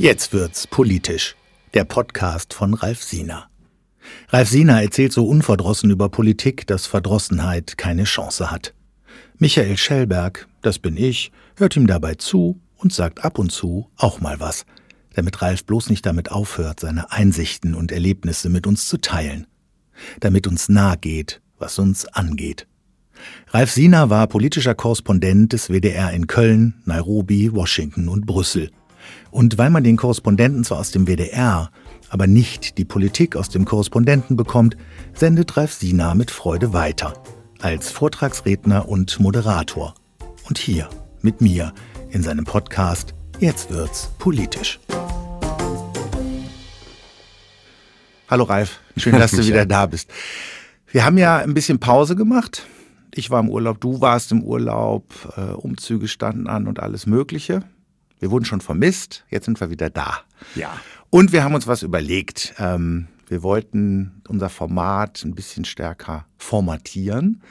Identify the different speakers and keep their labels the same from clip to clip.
Speaker 1: Jetzt wird's politisch. Der Podcast von Ralf Siener. Ralf Siener erzählt so unverdrossen über Politik, dass Verdrossenheit keine Chance hat. Michael Schellberg, das bin ich, hört ihm dabei zu und sagt ab und zu auch mal was, damit Ralf bloß nicht damit aufhört, seine Einsichten und Erlebnisse mit uns zu teilen. Damit uns nahe geht, was uns angeht. Ralf Siener war politischer Korrespondent des WDR in Köln, Nairobi, Washington und Brüssel. Und weil man den Korrespondenten zwar aus dem WDR, aber nicht die Politik aus dem Korrespondenten bekommt, sendet Ralf Sina mit Freude weiter. Als Vortragsredner und Moderator. Und hier, mit mir, in seinem Podcast Jetzt wird's politisch. Hallo Ralf, schön, dass du wieder da bist. Wir haben ja ein bisschen Pause gemacht. Ich war im Urlaub, du warst im Urlaub, äh, Umzüge standen an und alles Mögliche. Wir wurden schon vermisst, jetzt sind wir wieder da.
Speaker 2: Ja.
Speaker 1: Und wir haben uns was überlegt. Ähm, wir wollten unser Format ein bisschen stärker formatieren.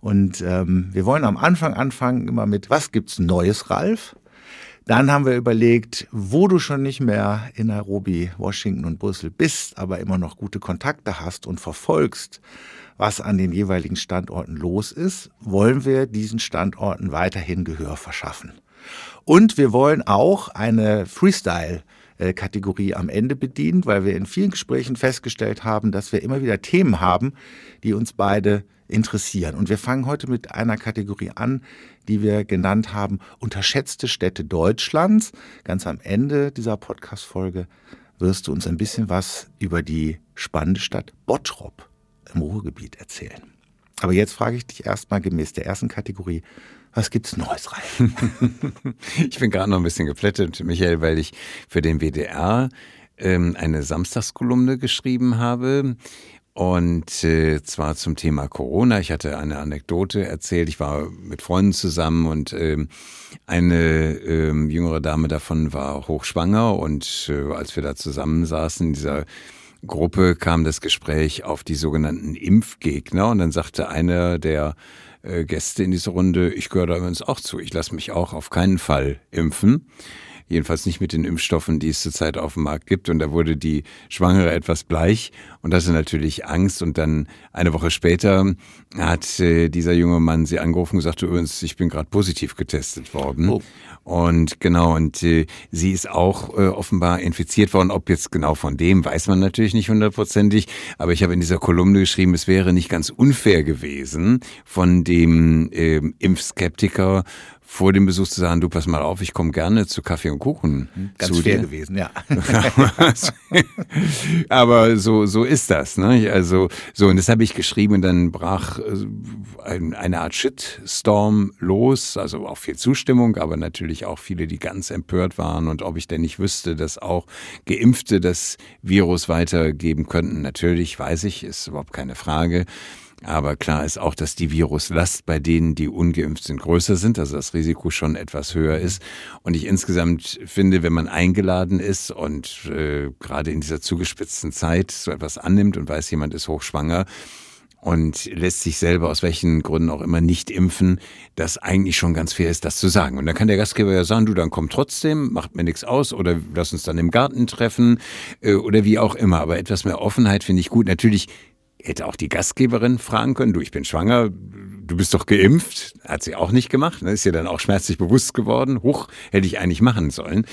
Speaker 1: Und ähm, wir wollen am Anfang anfangen immer mit, was gibt's Neues, Ralf? Dann haben wir überlegt, wo du schon nicht mehr in Nairobi, Washington und Brüssel bist, aber immer noch gute Kontakte hast und verfolgst, was an den jeweiligen Standorten los ist, wollen wir diesen Standorten weiterhin Gehör verschaffen. Und wir wollen auch eine Freestyle Kategorie am Ende bedienen, weil wir in vielen Gesprächen festgestellt haben, dass wir immer wieder Themen haben, die uns beide interessieren. Und wir fangen heute mit einer Kategorie an, die wir genannt haben, unterschätzte Städte Deutschlands. Ganz am Ende dieser Podcast-Folge wirst du uns ein bisschen was über die spannende Stadt Bottrop im Ruhrgebiet erzählen. Aber jetzt frage ich dich erstmal gemäß der ersten Kategorie, was gibt's Neues, Ralf?
Speaker 2: ich bin gerade noch ein bisschen geplättet, Michael, weil ich für den WDR ähm, eine Samstagskolumne geschrieben habe. Und äh, zwar zum Thema Corona. Ich hatte eine Anekdote erzählt. Ich war mit Freunden zusammen und ähm, eine ähm, jüngere Dame davon war hochschwanger. Und äh, als wir da zusammensaßen in dieser Gruppe, kam das Gespräch auf die sogenannten Impfgegner. Und dann sagte einer der äh, Gäste in dieser Runde, ich gehöre da übrigens auch zu. Ich lasse mich auch auf keinen Fall impfen. Jedenfalls nicht mit den Impfstoffen, die es zurzeit auf dem Markt gibt. Und da wurde die Schwangere etwas bleich und hatte natürlich Angst. Und dann eine Woche später hat äh, dieser junge Mann sie angerufen und gesagt, übrigens, ich bin gerade positiv getestet worden. Oh. Und genau, und äh, sie ist auch äh, offenbar infiziert worden. Ob jetzt genau von dem, weiß man natürlich nicht hundertprozentig. Aber ich habe in dieser Kolumne geschrieben, es wäre nicht ganz unfair gewesen, von dem äh, Impfskeptiker vor dem Besuch zu sagen, du pass mal auf, ich komme gerne zu Kaffee und Kuchen.
Speaker 1: Ganz
Speaker 2: zu
Speaker 1: fair
Speaker 2: dir.
Speaker 1: gewesen, ja.
Speaker 2: Aber so, so ist das. Ne? Also, so, und das habe ich geschrieben und dann brach äh, ein, eine Art Shitstorm los, also auch viel Zustimmung, aber natürlich auch viele, die ganz empört waren und ob ich denn nicht wüsste, dass auch Geimpfte das Virus weitergeben könnten. Natürlich weiß ich, ist überhaupt keine Frage. Aber klar ist auch, dass die Viruslast bei denen, die ungeimpft sind, größer sind, also das Risiko schon etwas höher ist. Und ich insgesamt finde, wenn man eingeladen ist und äh, gerade in dieser zugespitzten Zeit so etwas annimmt und weiß, jemand ist hochschwanger, und lässt sich selber aus welchen Gründen auch immer nicht impfen, dass eigentlich schon ganz fair ist, das zu sagen. Und dann kann der Gastgeber ja sagen, du, dann komm trotzdem, macht mir nichts aus oder lass uns dann im Garten treffen äh, oder wie auch immer. Aber etwas mehr Offenheit finde ich gut. Natürlich hätte auch die Gastgeberin fragen können, du, ich bin schwanger, du bist doch geimpft. Hat sie auch nicht gemacht, ne? ist ihr dann auch schmerzlich bewusst geworden. Huch, hätte ich eigentlich machen sollen.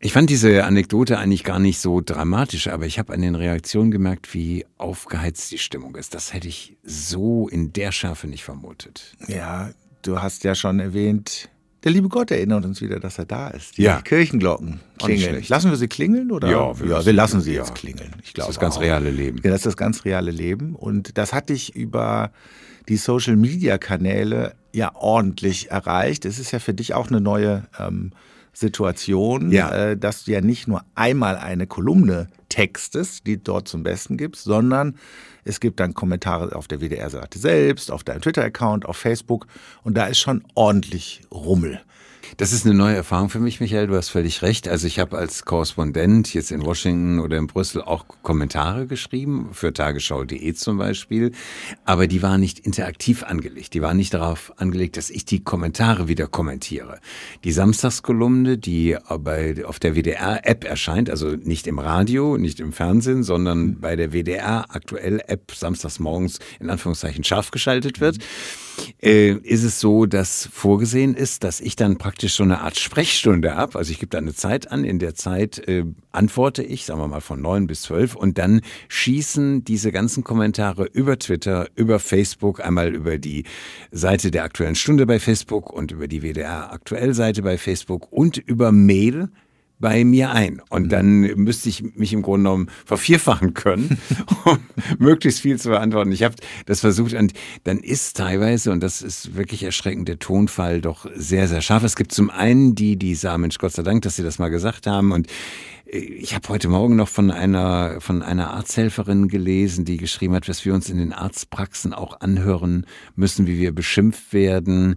Speaker 2: Ich fand diese Anekdote eigentlich gar nicht so dramatisch, aber ich habe an den Reaktionen gemerkt, wie aufgeheizt die Stimmung ist. Das hätte ich so in der Schärfe nicht vermutet.
Speaker 1: Ja, du hast ja schon erwähnt, der liebe Gott erinnert uns wieder, dass er da ist. Die
Speaker 2: Ja.
Speaker 1: Kirchenglocken klingeln. Lassen wir sie klingeln oder?
Speaker 2: Ja, wir
Speaker 1: ja,
Speaker 2: lassen
Speaker 1: wir lassen sie
Speaker 2: sie,
Speaker 1: jetzt
Speaker 2: ja.
Speaker 1: klingeln. Ich
Speaker 2: Das
Speaker 1: glaube
Speaker 2: ist das ganz
Speaker 1: auch.
Speaker 2: reale Leben.
Speaker 1: Ja, das ist das ganz reale Leben. Und das hat dich über die Social Media Kanäle ja ordentlich erreicht. Es ist ja für dich auch eine neue ähm, Situation,
Speaker 2: Ja.
Speaker 1: äh, dass du ja nicht nur einmal eine Kolumne textest, die dort zum Besten gibst, sondern es gibt dann Kommentare auf der WDR-Seite selbst, auf deinem Twitter-Account, auf Facebook und da ist schon ordentlich Rummel.
Speaker 2: Das ist eine neue Erfahrung für mich, Michael. Du hast völlig recht. Also ich habe als Korrespondent jetzt in Washington oder in Brüssel auch Kommentare geschrieben, für tagesschau.de zum Beispiel. Aber die waren nicht interaktiv angelegt. Die waren nicht darauf angelegt, dass ich die Kommentare wieder kommentiere. Die Samstagskolumne, die bei, auf der WDR-App erscheint, also nicht im Radio, nicht im Fernsehen, sondern bei der WDR-Aktuell-App samstags morgens in Anführungszeichen scharf geschaltet wird, äh, ist es so, dass vorgesehen ist, dass ich dann praktisch so eine Art Sprechstunde habe. Also ich gebe da eine Zeit an, in der Zeit äh, antworte ich, sagen wir mal von neun bis zwölf und dann schießen diese ganzen Kommentare über Twitter, über Facebook, einmal über die Seite der Aktuellen Stunde bei Facebook und über die WDR Aktuell Seite bei Facebook und über Mail bei mir ein. Und mhm. dann müsste ich mich im Grunde genommen vervierfachen können, um möglichst viel zu beantworten. Ich habe das versucht und dann ist teilweise, und das ist wirklich erschreckend, der Tonfall doch sehr, sehr scharf. Es gibt zum einen die, die sagen, Mensch, Gott sei Dank, dass Sie das mal gesagt haben und ich habe heute Morgen noch von einer, von einer Arzthelferin gelesen, die geschrieben hat, dass wir uns in den Arztpraxen auch anhören müssen, wie wir beschimpft werden,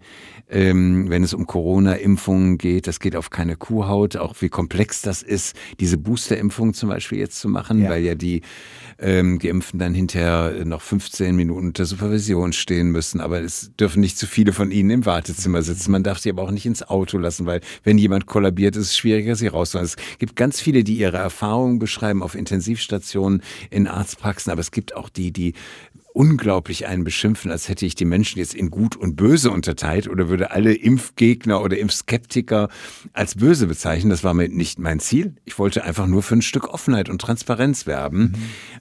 Speaker 2: ähm, wenn es um Corona-Impfungen geht. Das geht auf keine Kuhhaut, auch wie komplex das ist, diese Booster-Impfung zum Beispiel jetzt zu machen, ja. weil ja die ähm, Geimpften dann hinterher noch 15 Minuten unter Supervision stehen müssen. Aber es dürfen nicht zu viele von ihnen im Wartezimmer sitzen. Man darf sie aber auch nicht ins Auto lassen, weil wenn jemand kollabiert, ist es schwieriger, sie rauszuholen. Es gibt ganz viele die ihre Erfahrungen beschreiben auf Intensivstationen, in Arztpraxen, aber es gibt auch die, die unglaublich einen beschimpfen, als hätte ich die Menschen jetzt in Gut und Böse unterteilt oder würde alle Impfgegner oder Impfskeptiker als böse bezeichnen. Das war mir nicht mein Ziel. Ich wollte einfach nur für ein Stück Offenheit und Transparenz werben. Mhm.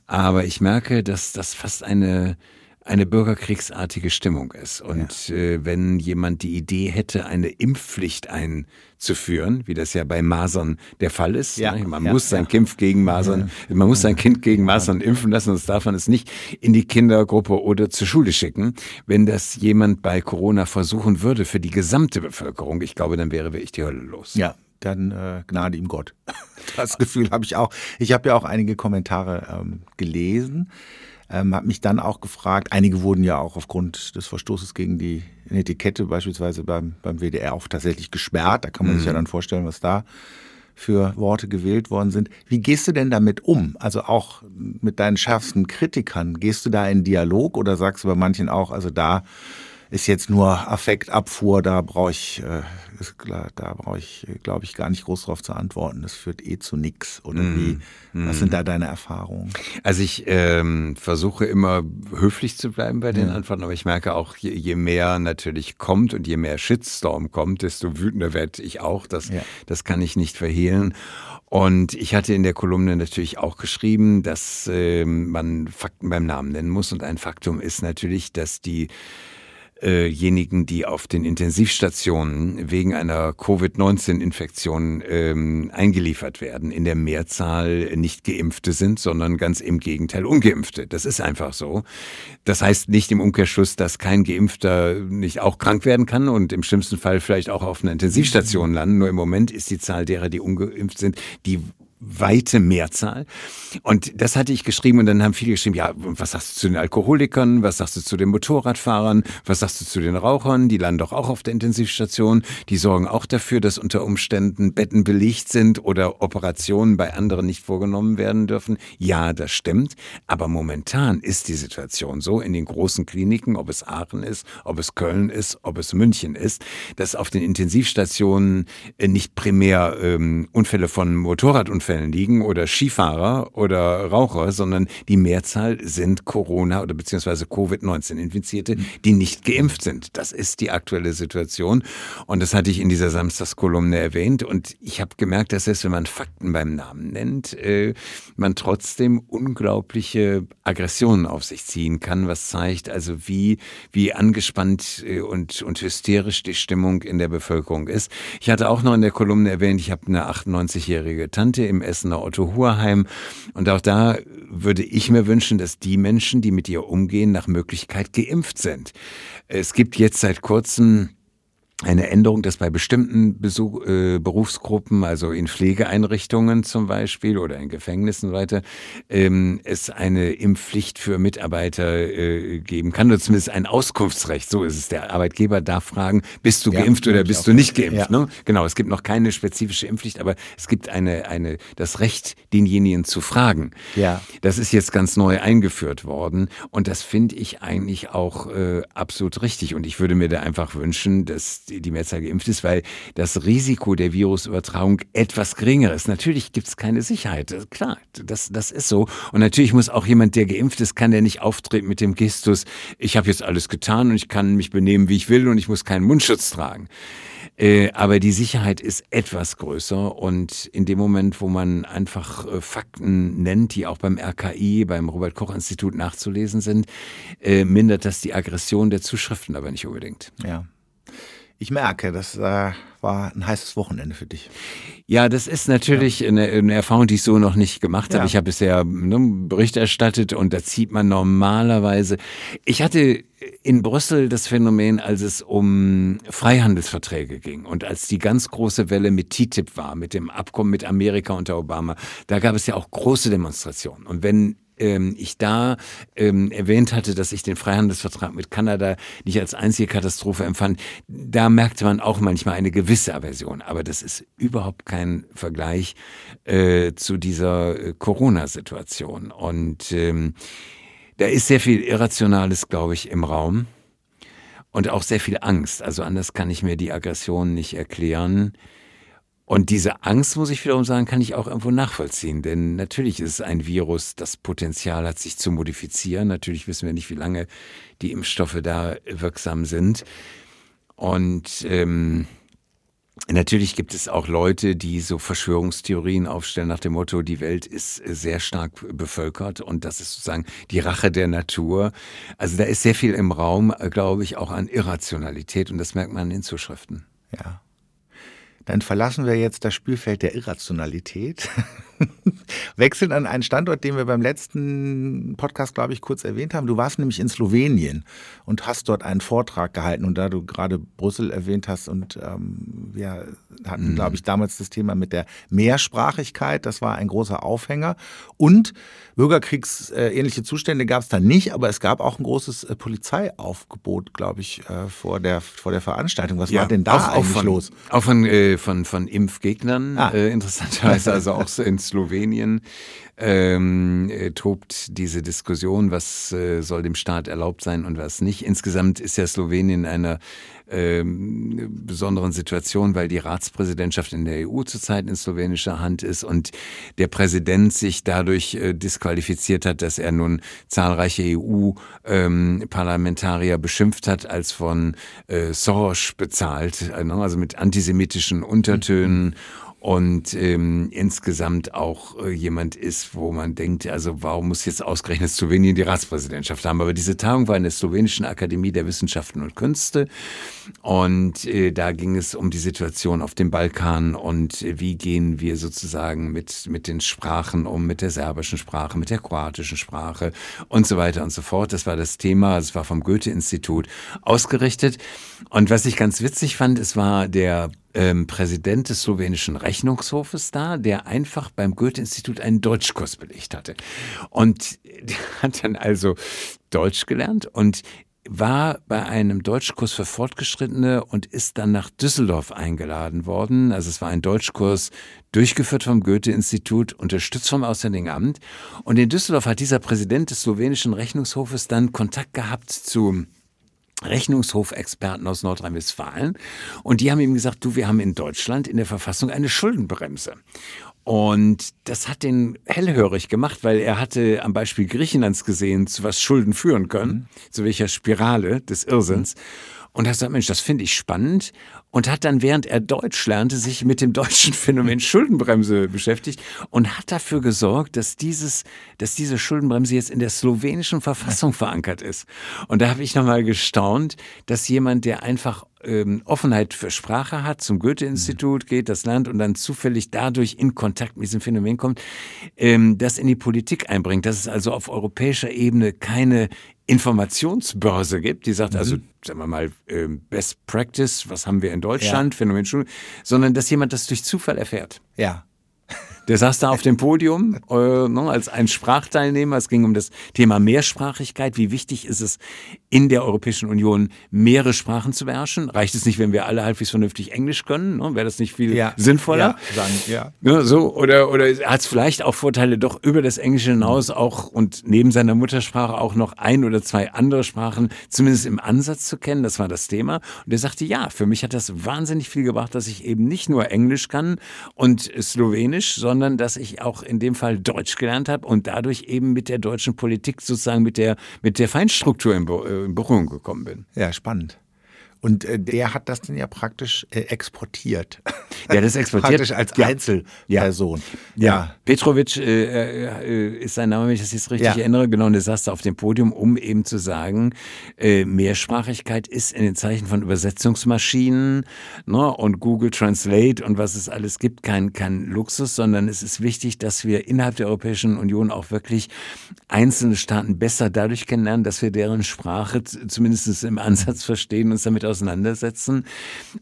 Speaker 2: Aber ich merke, dass das fast eine eine bürgerkriegsartige Stimmung ist. Und ja. äh, wenn jemand die Idee hätte, eine Impfpflicht einzuführen, wie das ja bei Masern der Fall ist, ja. ne? man ja. muss sein Kind gegen Masern, man muss sein Kind gegen Masern impfen lassen, sonst darf man es nicht in die Kindergruppe oder zur Schule schicken. Wenn das jemand bei Corona versuchen würde für die gesamte Bevölkerung, ich glaube, dann wäre wirklich die Hölle los.
Speaker 1: Ja, dann äh, Gnade ihm Gott. Das Gefühl habe ich auch. Ich habe ja auch einige Kommentare ähm, gelesen ähm, habe mich dann auch gefragt, einige wurden ja auch aufgrund des Verstoßes gegen die Etikette beispielsweise beim, beim WDR auch tatsächlich gesperrt. Da kann man mhm. sich ja mhm. dann vorstellen, was da für Worte gewählt worden sind. Wie gehst du denn damit um? Also auch mit deinen schärfsten Kritikern. Gehst du da in Dialog oder sagst du bei manchen auch, also da ist jetzt nur Affektabfuhr, da brauche ich, äh, ist klar, da brauche ich, glaube ich, gar nicht groß drauf zu antworten. Das führt eh zu nichts. Oder mm. wie? Was sind da deine Erfahrungen?
Speaker 2: Also ich ähm, versuche immer höflich zu bleiben bei den ja. Antworten, aber ich merke auch, je, je, mehr natürlich kommt und je mehr Shitstorm kommt, desto wütender werde ich auch. Das, ja. das kann ich nicht verhehlen. Und ich hatte in der Kolumne natürlich auch geschrieben, dass äh, man Fakten beim Namen nennen muss. Und ein Faktum ist natürlich, dass die diejenigen, die auf den Intensivstationen wegen einer Covid-19-Infektion ähm, eingeliefert werden, in der Mehrzahl nicht geimpfte sind, sondern ganz im Gegenteil ungeimpfte. Das ist einfach so. Das heißt nicht im Umkehrschluss, dass kein Geimpfter nicht auch krank werden kann und im schlimmsten Fall vielleicht auch auf einer Intensivstation landen. Nur im Moment ist die Zahl derer, die ungeimpft sind, die weite Mehrzahl. Und das hatte ich geschrieben und dann haben viele geschrieben, ja, was sagst du zu den Alkoholikern, was sagst du zu den Motorradfahrern, was sagst du zu den Rauchern, die landen doch auch auf der Intensivstation, die sorgen auch dafür, dass unter Umständen Betten belegt sind oder Operationen bei anderen nicht vorgenommen werden dürfen. Ja, das stimmt, aber momentan ist die Situation so in den großen Kliniken, ob es Aachen ist, ob es Köln ist, ob es München ist, dass auf den Intensivstationen nicht primär ähm, Unfälle von Motorradunfällen Unfällen liegen oder Skifahrer oder Raucher, sondern die Mehrzahl sind Corona oder beziehungsweise Covid-19-Infizierte, die nicht geimpft sind. Das ist die aktuelle Situation. Und das hatte ich in dieser Samstagskolumne erwähnt. Und ich habe gemerkt, dass selbst wenn man Fakten beim Namen nennt, äh, man trotzdem unglaubliche Aggressionen auf sich ziehen kann, was zeigt also, wie, wie angespannt äh, und, und hysterisch die Stimmung in der Bevölkerung ist. Ich hatte auch noch in der Kolumne erwähnt, ich habe eine 98-jährige Tante im Essener Otto Hurheim. Und auch da würde ich mir wünschen, dass die Menschen, die mit ihr umgehen, nach Möglichkeit geimpft sind. Es gibt jetzt seit kurzem eine Änderung, dass bei bestimmten Besuch, äh, Berufsgruppen, also in Pflegeeinrichtungen zum Beispiel oder in Gefängnissen weiter, ähm, es eine Impfpflicht für Mitarbeiter äh, geben kann, oder zumindest ein Auskunftsrecht. So ist es. Der Arbeitgeber darf fragen, bist du ja, geimpft oder bist du nicht geimpft? Ja. Ne? Genau, es gibt noch keine spezifische Impfpflicht, aber es gibt eine, eine, das Recht, denjenigen zu fragen. Ja. Das ist jetzt ganz neu eingeführt worden und das finde ich eigentlich auch äh, absolut richtig. Und ich würde mir da einfach wünschen, dass die Mehrzahl geimpft ist, weil das Risiko der Virusübertragung etwas geringer ist. Natürlich gibt es keine Sicherheit. Klar, das, das ist so. Und natürlich muss auch jemand, der geimpft ist, kann der nicht auftreten mit dem Gestus, ich habe jetzt alles getan und ich kann mich benehmen, wie ich will und ich muss keinen Mundschutz tragen. Äh, aber die Sicherheit ist etwas größer und in dem Moment, wo man einfach äh, Fakten nennt, die auch beim RKI, beim Robert Koch Institut nachzulesen sind, äh, mindert das die Aggression der Zuschriften aber nicht unbedingt.
Speaker 1: Ja. Ich merke, das äh, war ein heißes Wochenende für dich.
Speaker 2: Ja, das ist natürlich ja. eine, eine, Erfahrung, die ich so noch nicht gemacht habe. Ja. Ich habe bisher ne, Bericht erstattet und da zieht man normalerweise. Ich hatte in Brüssel das Phänomen, als es um Freihandelsverträge ging und als die ganz große Welle mit TTIP war, mit dem Abkommen mit Amerika unter Obama, da gab es ja auch große Demonstrationen. Und wenn ähm, ich da ähm, erwähnt hatte, dass ich den Freihandelsvertrag mit Kanada nicht als einzige Katastrophe empfand, da merkte man auch manchmal eine gewisse Aversion. Aber das ist überhaupt kein Vergleich äh, zu dieser äh, Corona-Situation. Und ähm, da ist sehr viel Irrationales, glaube ich, im Raum. Und auch sehr viel Angst. Also anders kann ich mir die Aggression nicht erklären. Und diese Angst, muss ich wiederum sagen, kann ich auch irgendwo nachvollziehen. Denn natürlich ist es ein Virus, das Potenzial hat, sich zu modifizieren. Natürlich wissen wir nicht, wie lange die Impfstoffe da wirksam sind. Und ähm, Natürlich gibt es auch Leute, die so Verschwörungstheorien aufstellen nach dem Motto, die Welt ist sehr stark bevölkert und das ist sozusagen die Rache der Natur. Also da ist sehr viel im Raum, glaube ich, auch an Irrationalität und das merkt man in Zuschriften.
Speaker 1: Ja. Dann verlassen wir jetzt das Spielfeld der Irrationalität, wechseln an einen Standort, den wir beim letzten Podcast, glaube ich, kurz erwähnt haben. Du warst nämlich in Slowenien und hast dort einen Vortrag gehalten. Und da du gerade Brüssel erwähnt hast und ähm, wir hatten, mhm. glaube ich, damals das Thema mit der Mehrsprachigkeit, das war ein großer Aufhänger. Und Bürgerkriegsähnliche Zustände gab es da nicht, aber es gab auch ein großes äh, Polizeiaufgebot, glaube ich, äh, vor, der, vor der Veranstaltung. Was ja, war denn da auch, eigentlich
Speaker 2: von,
Speaker 1: los?
Speaker 2: Auch von, äh, von, von Impfgegnern, ah. äh, interessanterweise, also auch in Slowenien ähm, äh, tobt diese Diskussion, was äh, soll dem Staat erlaubt sein und was nicht. Insgesamt ist ja Slowenien in einer ähm, besonderen Situation, weil die Ratspräsidentschaft in der EU zurzeit in slowenischer Hand ist und der Präsident sich dadurch äh, disqualifiziert hat, dass er nun zahlreiche EU-Parlamentarier ähm, beschimpft hat, als von äh, Soros bezahlt, äh, ne, also mit antisemitischen Untertönen. Mhm und ähm, insgesamt auch äh, jemand ist, wo man denkt, also warum muss jetzt ausgerechnet Slowenien die Ratspräsidentschaft haben? Aber diese Tagung war in der slowenischen Akademie der Wissenschaften und Künste und äh, da ging es um die Situation auf dem Balkan und äh, wie gehen wir sozusagen mit, mit den Sprachen um, mit der serbischen Sprache, mit der kroatischen Sprache und so weiter und so fort. Das war das Thema, es war vom Goethe-Institut ausgerichtet. Und was ich ganz witzig fand, es war der ähm, Präsident des slowenischen Rechnungshofes da, der einfach beim Goethe-Institut einen Deutschkurs belegt hatte. Und hat dann also Deutsch gelernt und war bei einem Deutschkurs für Fortgeschrittene und ist dann nach Düsseldorf eingeladen worden. Also es war ein Deutschkurs durchgeführt vom Goethe-Institut, unterstützt vom Auswärtigen Amt. Und in Düsseldorf hat dieser Präsident des slowenischen Rechnungshofes dann Kontakt gehabt zu Rechnungshofexperten aus Nordrhein-Westfalen. Und die haben ihm gesagt, du, wir haben in Deutschland in der Verfassung eine Schuldenbremse. Und das hat den hellhörig gemacht, weil er hatte am Beispiel Griechenlands gesehen, zu was Schulden führen können, mhm. zu welcher Spirale des Irrsinns. Mhm. Und er sagt, Mensch, das finde ich spannend. Und hat dann, während er Deutsch lernte, sich mit dem deutschen Phänomen Schuldenbremse beschäftigt und hat dafür gesorgt, dass dieses, dass diese Schuldenbremse jetzt in der slowenischen Verfassung verankert ist. Und da habe ich nochmal gestaunt, dass jemand, der einfach ähm, Offenheit für Sprache hat, zum Goethe-Institut geht, das Land und dann zufällig dadurch in Kontakt mit diesem Phänomen kommt, ähm, das in die Politik einbringt, dass es also auf europäischer Ebene keine Informationsbörse gibt, die sagt, also, mhm. sagen wir mal, ähm, Best Practice, was haben wir in Deutschland, ja. Phänomen Schule, sondern dass jemand das durch Zufall erfährt.
Speaker 1: Ja.
Speaker 2: Der saß da auf dem Podium äh, ne, als ein Sprachteilnehmer. Es ging um das Thema Mehrsprachigkeit. Wie wichtig ist es in der Europäischen Union, mehrere Sprachen zu beherrschen? Reicht es nicht, wenn wir alle halbwegs vernünftig Englisch können? Ne? Wäre das nicht viel ja. sinnvoller?
Speaker 1: Ja, sagen, ja.
Speaker 2: ja. so, oder oder hat es vielleicht auch Vorteile, doch über das Englische hinaus auch und neben seiner Muttersprache auch noch ein oder zwei andere Sprachen zumindest im Ansatz zu kennen? Das war das Thema. Und er sagte, ja, für mich hat das wahnsinnig viel gebracht, dass ich eben nicht nur Englisch kann und Slowenisch, sondern sondern dass ich auch in dem Fall Deutsch gelernt habe und dadurch eben mit der deutschen Politik sozusagen mit der, mit der Feinstruktur in, äh, Berührung gekommen bin.
Speaker 1: Ja, spannend. Und äh, der hat das dann ja praktisch äh, exportiert.
Speaker 2: Ja, das exportiert.
Speaker 1: praktisch als ja. Einzelperson.
Speaker 2: Ja. ja. Petrovic äh, äh, ist sein Name, wenn ich das jetzt richtig ja. erinnere. Genau, und der saß da auf dem Podium, um eben zu sagen, äh, Mehrsprachigkeit ist in den Zeichen von Übersetzungsmaschinen ne, und Google Translate und was es alles gibt, kein, kein Luxus, sondern es ist wichtig, dass wir innerhalb der Europäischen Union auch wirklich einzelne Staaten besser dadurch kennenlernen, dass wir deren Sprache zumindest im Ansatz verstehen und uns damit auseinandersetzen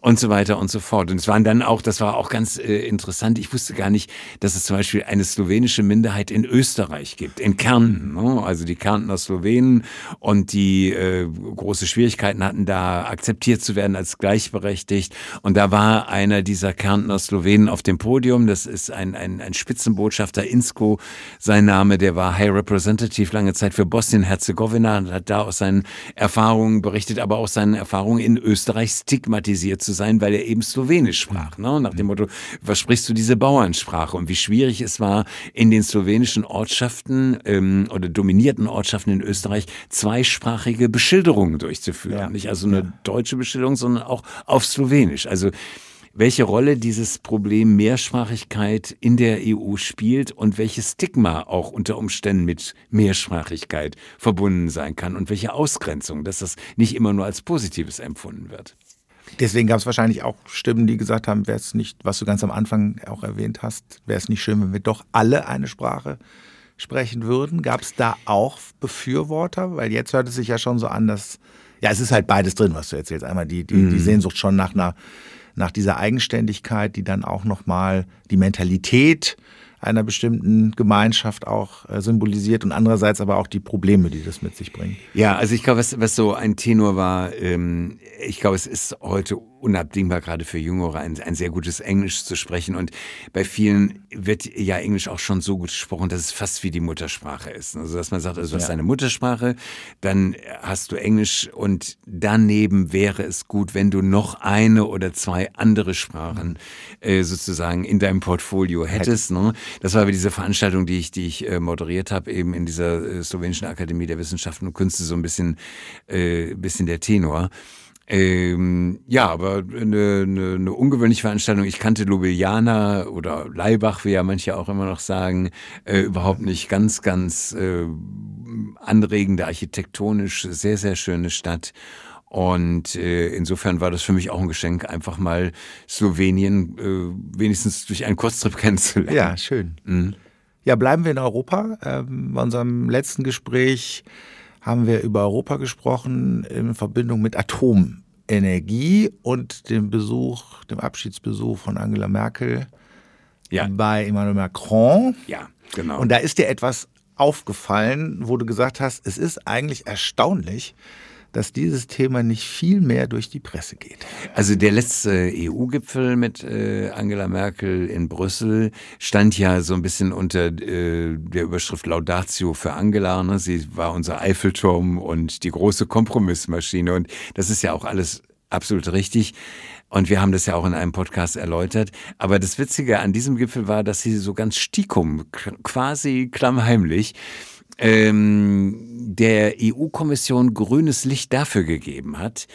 Speaker 2: und so weiter und so fort. Und es waren dann auch, das war auch ganz äh, interessant, ich wusste gar nicht, dass es zum Beispiel eine slowenische Minderheit in Österreich gibt, in Kärnten. Ne? Also die Kärntner Slowenen und die äh, große Schwierigkeiten hatten, da akzeptiert zu werden als gleichberechtigt. Und da war einer dieser Kärntner Slowenen auf dem Podium, das ist ein, ein, ein Spitzenbotschafter, Insko, sein Name, der war High Representative lange Zeit für Bosnien-Herzegowina und hat da aus seinen Erfahrungen berichtet, aber auch seinen Erfahrungen in Österreich stigmatisiert zu sein, weil er eben Slowenisch sprach. Ne? Nach dem Motto, was sprichst du diese Bauernsprache? Und wie schwierig es war, in den slowenischen Ortschaften ähm, oder dominierten Ortschaften in Österreich zweisprachige Beschilderungen durchzuführen. Ja. Nicht also eine ja. deutsche Beschilderung, sondern auch auf Slowenisch. Also welche Rolle dieses Problem Mehrsprachigkeit in der EU spielt und welches Stigma auch unter Umständen mit Mehrsprachigkeit verbunden sein kann und welche Ausgrenzung, dass das nicht immer nur als Positives empfunden wird.
Speaker 1: Deswegen gab es wahrscheinlich auch Stimmen, die gesagt haben, wäre es nicht, was du ganz am Anfang auch erwähnt hast, wäre es nicht schön, wenn wir doch alle eine Sprache sprechen würden. Gab es da auch Befürworter? Weil jetzt hört es sich ja schon so an, dass, ja, es ist halt beides drin, was du erzählst. Einmal die, die, mhm. die Sehnsucht schon nach einer nach dieser Eigenständigkeit, die dann auch nochmal die Mentalität einer bestimmten Gemeinschaft auch äh, symbolisiert und andererseits aber auch die Probleme, die das mit sich bringt.
Speaker 2: Ja, also ich glaube, was, was so ein Tenor war, ähm, ich glaube, es ist heute unabdingbar, gerade für Jüngere, ein, ein sehr gutes Englisch zu sprechen. Und bei vielen wird ja Englisch auch schon so gut gesprochen, dass es fast wie die Muttersprache ist. Also, dass man sagt, also du hast ja. deine Muttersprache, dann hast du Englisch und daneben wäre es gut, wenn du noch eine oder zwei andere Sprachen äh, sozusagen in deinem Portfolio hättest. Ne? Das war aber diese Veranstaltung, die ich, die ich äh, moderiert habe, eben in dieser äh, slowenischen Akademie der Wissenschaften und Künste, so ein bisschen, äh, bisschen der Tenor. Ähm, ja, aber eine, eine, eine ungewöhnliche Veranstaltung. Ich kannte Ljubljana oder Leibach, wie ja manche auch immer noch sagen, äh, überhaupt nicht. Ganz, ganz äh, anregende, architektonisch sehr, sehr schöne Stadt. Und äh, insofern war das für mich auch ein Geschenk, einfach mal Slowenien äh, wenigstens durch einen Kurztrip kennenzulernen.
Speaker 1: Ja, schön. Mhm. Ja, bleiben wir in Europa. Ähm, bei unserem letzten Gespräch haben wir über Europa gesprochen in Verbindung mit Atomenergie und dem Besuch, dem Abschiedsbesuch von Angela Merkel ja. bei Emmanuel Macron.
Speaker 2: Ja, genau.
Speaker 1: Und da ist dir etwas aufgefallen, wo du gesagt hast, es ist eigentlich erstaunlich, dass dieses Thema nicht viel mehr durch die Presse geht.
Speaker 2: Also der letzte EU-Gipfel mit äh, Angela Merkel in Brüssel stand ja so ein bisschen unter äh, der Überschrift Laudatio für Angela. Ne? Sie war unser Eiffelturm und die große Kompromissmaschine. Und das ist ja auch alles absolut richtig. Und wir haben das ja auch in einem Podcast erläutert. Aber das Witzige an diesem Gipfel war, dass sie so ganz stikum, quasi klammheimlich, ähm, der EU-Kommission grünes Licht dafür gegeben hat,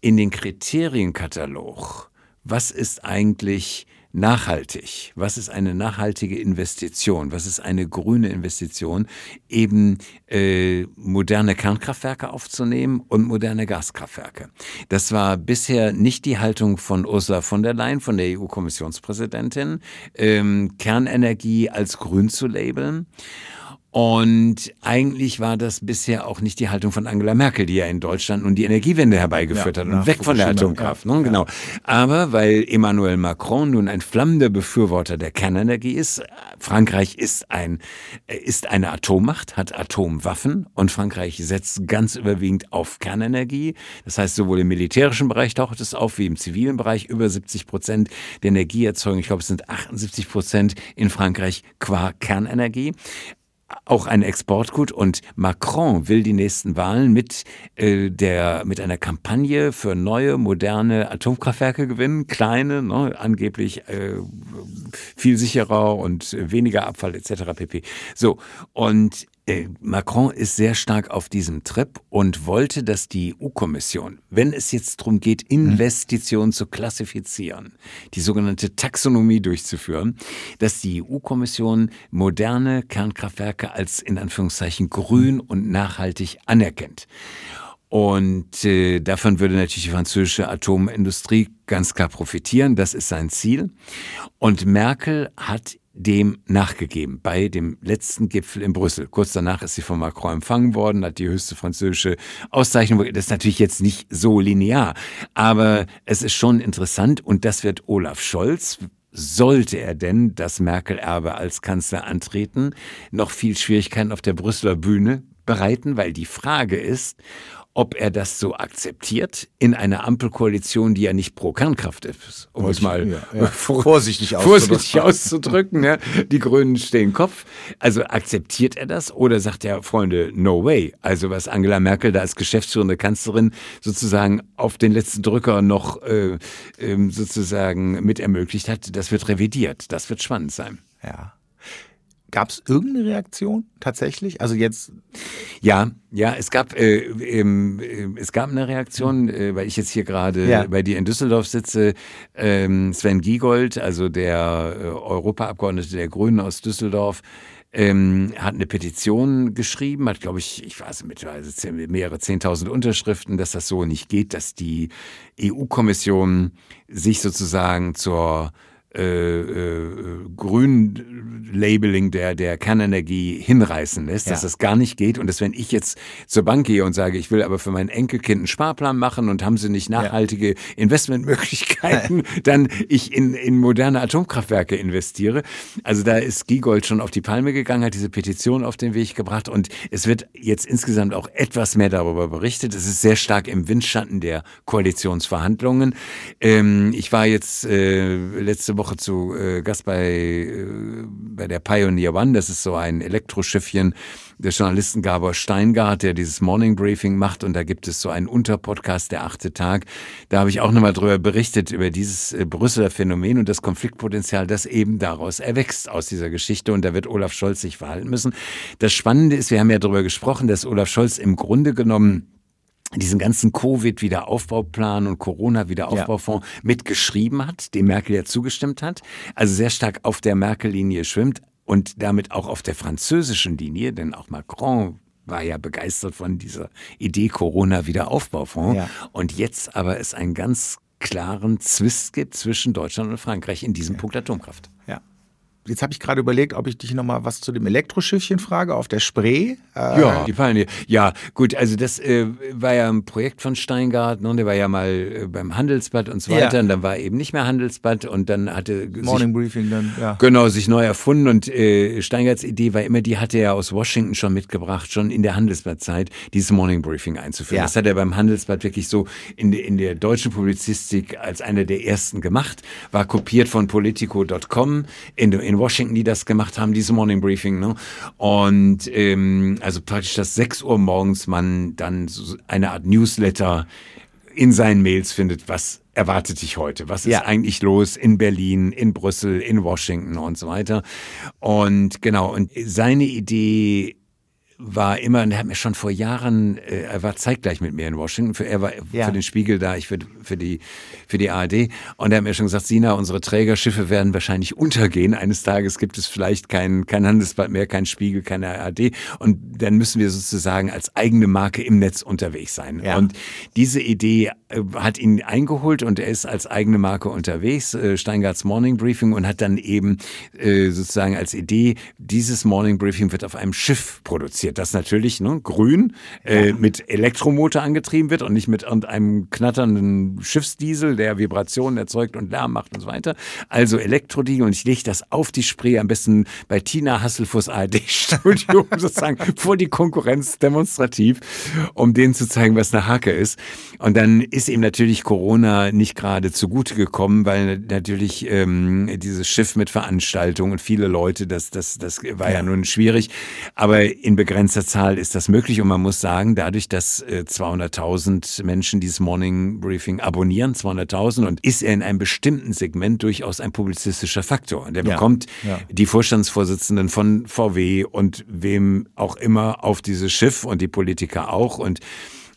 Speaker 2: in den Kriterienkatalog was ist eigentlich nachhaltig? Was ist eine nachhaltige Investition? Was ist eine grüne Investition? Eben äh, moderne Kernkraftwerke aufzunehmen und moderne Gaskraftwerke. Das war bisher nicht die Haltung von Ursula von der Leyen, von der EU-Kommissionspräsidentin, ähm, Kernenergie als grün zu labeln. Und eigentlich war das bisher auch nicht die Haltung von Angela Merkel, die ja in Deutschland nun die Energiewende herbeigeführt ja, hat und weg von der Atomkraft. Ja, ne? Genau. Aber weil Emmanuel Macron nun ein flammender Befürworter der Kernenergie ist, Frankreich ist ein ist eine Atommacht, hat Atomwaffen und Frankreich setzt ganz überwiegend auf Kernenergie. Das heißt, sowohl im militärischen Bereich taucht es auf wie im zivilen Bereich. Über 70 Prozent der Energieerzeugung, ich glaube, es sind 78 Prozent in Frankreich qua Kernenergie auch ein Exportgut und Macron will die nächsten Wahlen mit äh, der mit einer Kampagne für neue moderne Atomkraftwerke gewinnen, kleine, ne, angeblich äh, viel sicherer und weniger Abfall etc. pp. So und Macron ist sehr stark auf diesem Trip und wollte, dass die EU-Kommission, wenn es jetzt darum geht, Investitionen zu klassifizieren, die sogenannte Taxonomie durchzuführen, dass die EU-Kommission moderne Kernkraftwerke als in Anführungszeichen grün und nachhaltig anerkennt. Und äh, davon würde natürlich die französische Atomindustrie ganz klar profitieren. Das ist sein Ziel. Und Merkel hat dem nachgegeben bei dem letzten Gipfel in Brüssel. Kurz danach ist sie von Macron empfangen worden, hat die höchste französische Auszeichnung. Das ist natürlich jetzt nicht so linear, aber es ist schon interessant und das wird Olaf Scholz, sollte er denn das Merkel-Erbe als Kanzler antreten, noch viel Schwierigkeiten auf der Brüsseler Bühne bereiten, weil die Frage ist, ob er das so akzeptiert in einer Ampelkoalition, die ja nicht pro Kernkraft ist, um es mal ja, ja. vorsichtig, vorsichtig auszudrücken. ja. Die Grünen stehen Kopf. Also akzeptiert er das oder sagt er, Freunde, no way. Also was Angela Merkel da als geschäftsführende Kanzlerin sozusagen auf den letzten Drücker noch äh, äh, sozusagen mit ermöglicht hat, das wird revidiert. Das wird spannend sein.
Speaker 1: Ja. Gab es irgendeine Reaktion tatsächlich? Also jetzt.
Speaker 2: Ja, ja, es gab, äh, ähm, äh, es gab eine Reaktion, äh, weil ich jetzt hier gerade ja. bei dir in Düsseldorf sitze. Ähm, Sven Giegold, also der äh, Europaabgeordnete der Grünen aus Düsseldorf, ähm, hat eine Petition geschrieben, hat, glaube ich, ich weiß mittlerweile mehrere Zehntausend Unterschriften, dass das so nicht geht, dass die EU-Kommission sich sozusagen zur äh, äh, Grün-Labeling der, der Kernenergie hinreißen lässt, ja. dass das gar nicht geht und dass wenn ich jetzt zur Bank gehe und sage, ich will aber für mein Enkelkind einen Sparplan machen und haben sie nicht nachhaltige ja. Investmentmöglichkeiten, dann ich in, in moderne Atomkraftwerke investiere. Also da ist Giegold schon auf die Palme gegangen, hat diese Petition auf den Weg gebracht und es wird jetzt insgesamt auch etwas mehr darüber berichtet. Es ist sehr stark im Windschatten der Koalitionsverhandlungen. Ähm, ich war jetzt äh, letzte Woche zu äh, Gast bei, äh, bei der Pioneer One. Das ist so ein Elektroschiffchen der Journalisten Gabor Steingart, der dieses Morning Briefing macht. Und da gibt es so einen Unterpodcast, der achte Tag. Da habe ich auch nochmal drüber berichtet, über dieses äh, Brüsseler Phänomen und das Konfliktpotenzial, das eben daraus erwächst aus dieser Geschichte. Und da wird Olaf Scholz sich verhalten müssen. Das Spannende ist, wir haben ja darüber gesprochen, dass Olaf Scholz im Grunde genommen diesen ganzen Covid-Wiederaufbauplan und Corona-Wiederaufbaufonds ja. mitgeschrieben hat, dem Merkel ja zugestimmt hat, also sehr stark auf der Merkel-Linie schwimmt und damit auch auf der französischen Linie, denn auch Macron war ja begeistert von dieser Idee Corona-Wiederaufbaufonds. Ja. Und jetzt aber es einen ganz klaren Zwist gibt zwischen Deutschland und Frankreich in diesem ja. Punkt Atomkraft.
Speaker 1: Ja. Jetzt habe ich gerade überlegt, ob ich dich noch mal was zu dem Elektroschiffchen frage auf der Spree.
Speaker 2: Äh ja, die dir. Ja, gut, also das äh, war ja ein Projekt von Steingart, ne? der war ja mal äh, beim Handelsblatt und so weiter ja. und dann war eben nicht mehr Handelsblatt und dann hatte
Speaker 1: Morning sich, Briefing dann, ja.
Speaker 2: Genau, sich neu erfunden und äh, Steingarts Idee war immer, die hatte er aus Washington schon mitgebracht, schon in der Handelsblattzeit, dieses Morning Briefing einzuführen. Ja. Das hat er beim Handelsblatt wirklich so in, in der deutschen Publizistik als einer der ersten gemacht, war kopiert von politico.com in, in Washington, die das gemacht haben, diese Morning Briefing. Ne? Und ähm, also praktisch, dass 6 Uhr morgens man dann so eine Art Newsletter in seinen Mails findet, was erwartet dich heute? Was ist ja. eigentlich los in Berlin, in Brüssel, in Washington und so weiter? Und genau, und seine Idee war immer, und er hat mir schon vor Jahren, äh, er war zeitgleich mit mir in Washington, für, er war ja. für den Spiegel da, ich für, für, die, für die ARD. Und er hat mir schon gesagt, Sina, unsere Trägerschiffe werden wahrscheinlich untergehen. Eines Tages gibt es vielleicht kein, kein Handelsblatt mehr, kein Spiegel, keine ARD. Und dann müssen wir sozusagen als eigene Marke im Netz unterwegs sein. Ja. Und diese Idee äh, hat ihn eingeholt und er ist als eigene Marke unterwegs, äh, Steingarts Morning Briefing, und hat dann eben äh, sozusagen als Idee, dieses Morning Briefing wird auf einem Schiff produziert, das natürlich ne, grün äh, ja. mit Elektromotor angetrieben wird und nicht mit einem knatternden Schiffsdiesel, der Vibrationen erzeugt und Lärm macht und so weiter. Also Elektrodiesel und ich lege das auf die Spree, am besten bei Tina Hasselfuss ARD-Studio, sozusagen vor die Konkurrenz demonstrativ, um denen zu zeigen, was eine Hake ist. Und dann ist ihm natürlich Corona nicht gerade zugute gekommen, weil natürlich ähm, dieses Schiff mit Veranstaltungen und viele Leute, das, das, das war ja, ja nun schwierig. Aber in begrenzter Zahl ist das möglich und man muss sagen, dadurch, dass äh, 200.000 Menschen dieses Morning Briefing abonnieren, 200.000, und ist er in einem bestimmten Segment durchaus ein publizistischer Faktor. Und er ja, bekommt ja. die Vorstandsvorsitzenden von VW und wem auch immer auf dieses Schiff und die Politiker auch und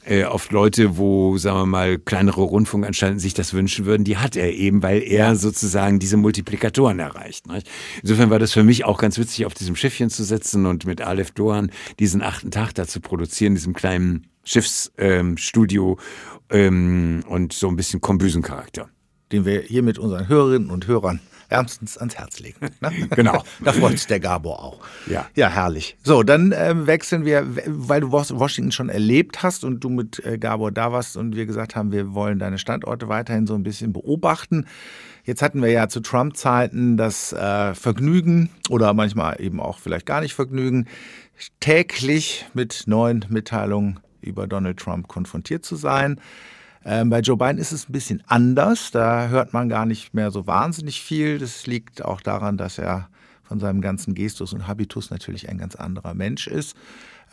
Speaker 2: äh, oft Leute, wo, sagen wir mal, kleinere Rundfunkanstalten sich das wünschen würden, die hat er eben, weil er sozusagen diese Multiplikatoren erreicht. Nicht? Insofern war das für mich auch ganz witzig, auf diesem Schiffchen zu sitzen und mit Aleph Dohan diesen achten Tag da zu produzieren, diesem kleinen Schiffsstudio ähm, ähm, und so ein bisschen Kombüsencharakter.
Speaker 1: Den wir hier mit unseren Hörerinnen und Hörern wärmstens ans Herz legen.
Speaker 2: Ne? Genau.
Speaker 1: da freut sich der Gabor auch.
Speaker 2: Ja.
Speaker 1: Ja, herrlich. So, dann äh, wechseln wir, weil du Washington schon erlebt hast und du mit äh, Gabor da warst und wir gesagt haben, wir wollen deine Standorte weiterhin so ein bisschen beobachten. Jetzt hatten wir ja zu Trump-Zeiten das äh, Vergnügen oder manchmal eben auch vielleicht gar nicht Vergnügen, täglich mit neuen Mitteilungen über Donald Trump konfrontiert zu sein. Ähm, bei Joe Biden ist es ein bisschen anders. Da hört man gar nicht mehr so wahnsinnig viel. Das liegt auch daran, dass er von seinem ganzen Gestus und Habitus natürlich ein ganz anderer Mensch ist.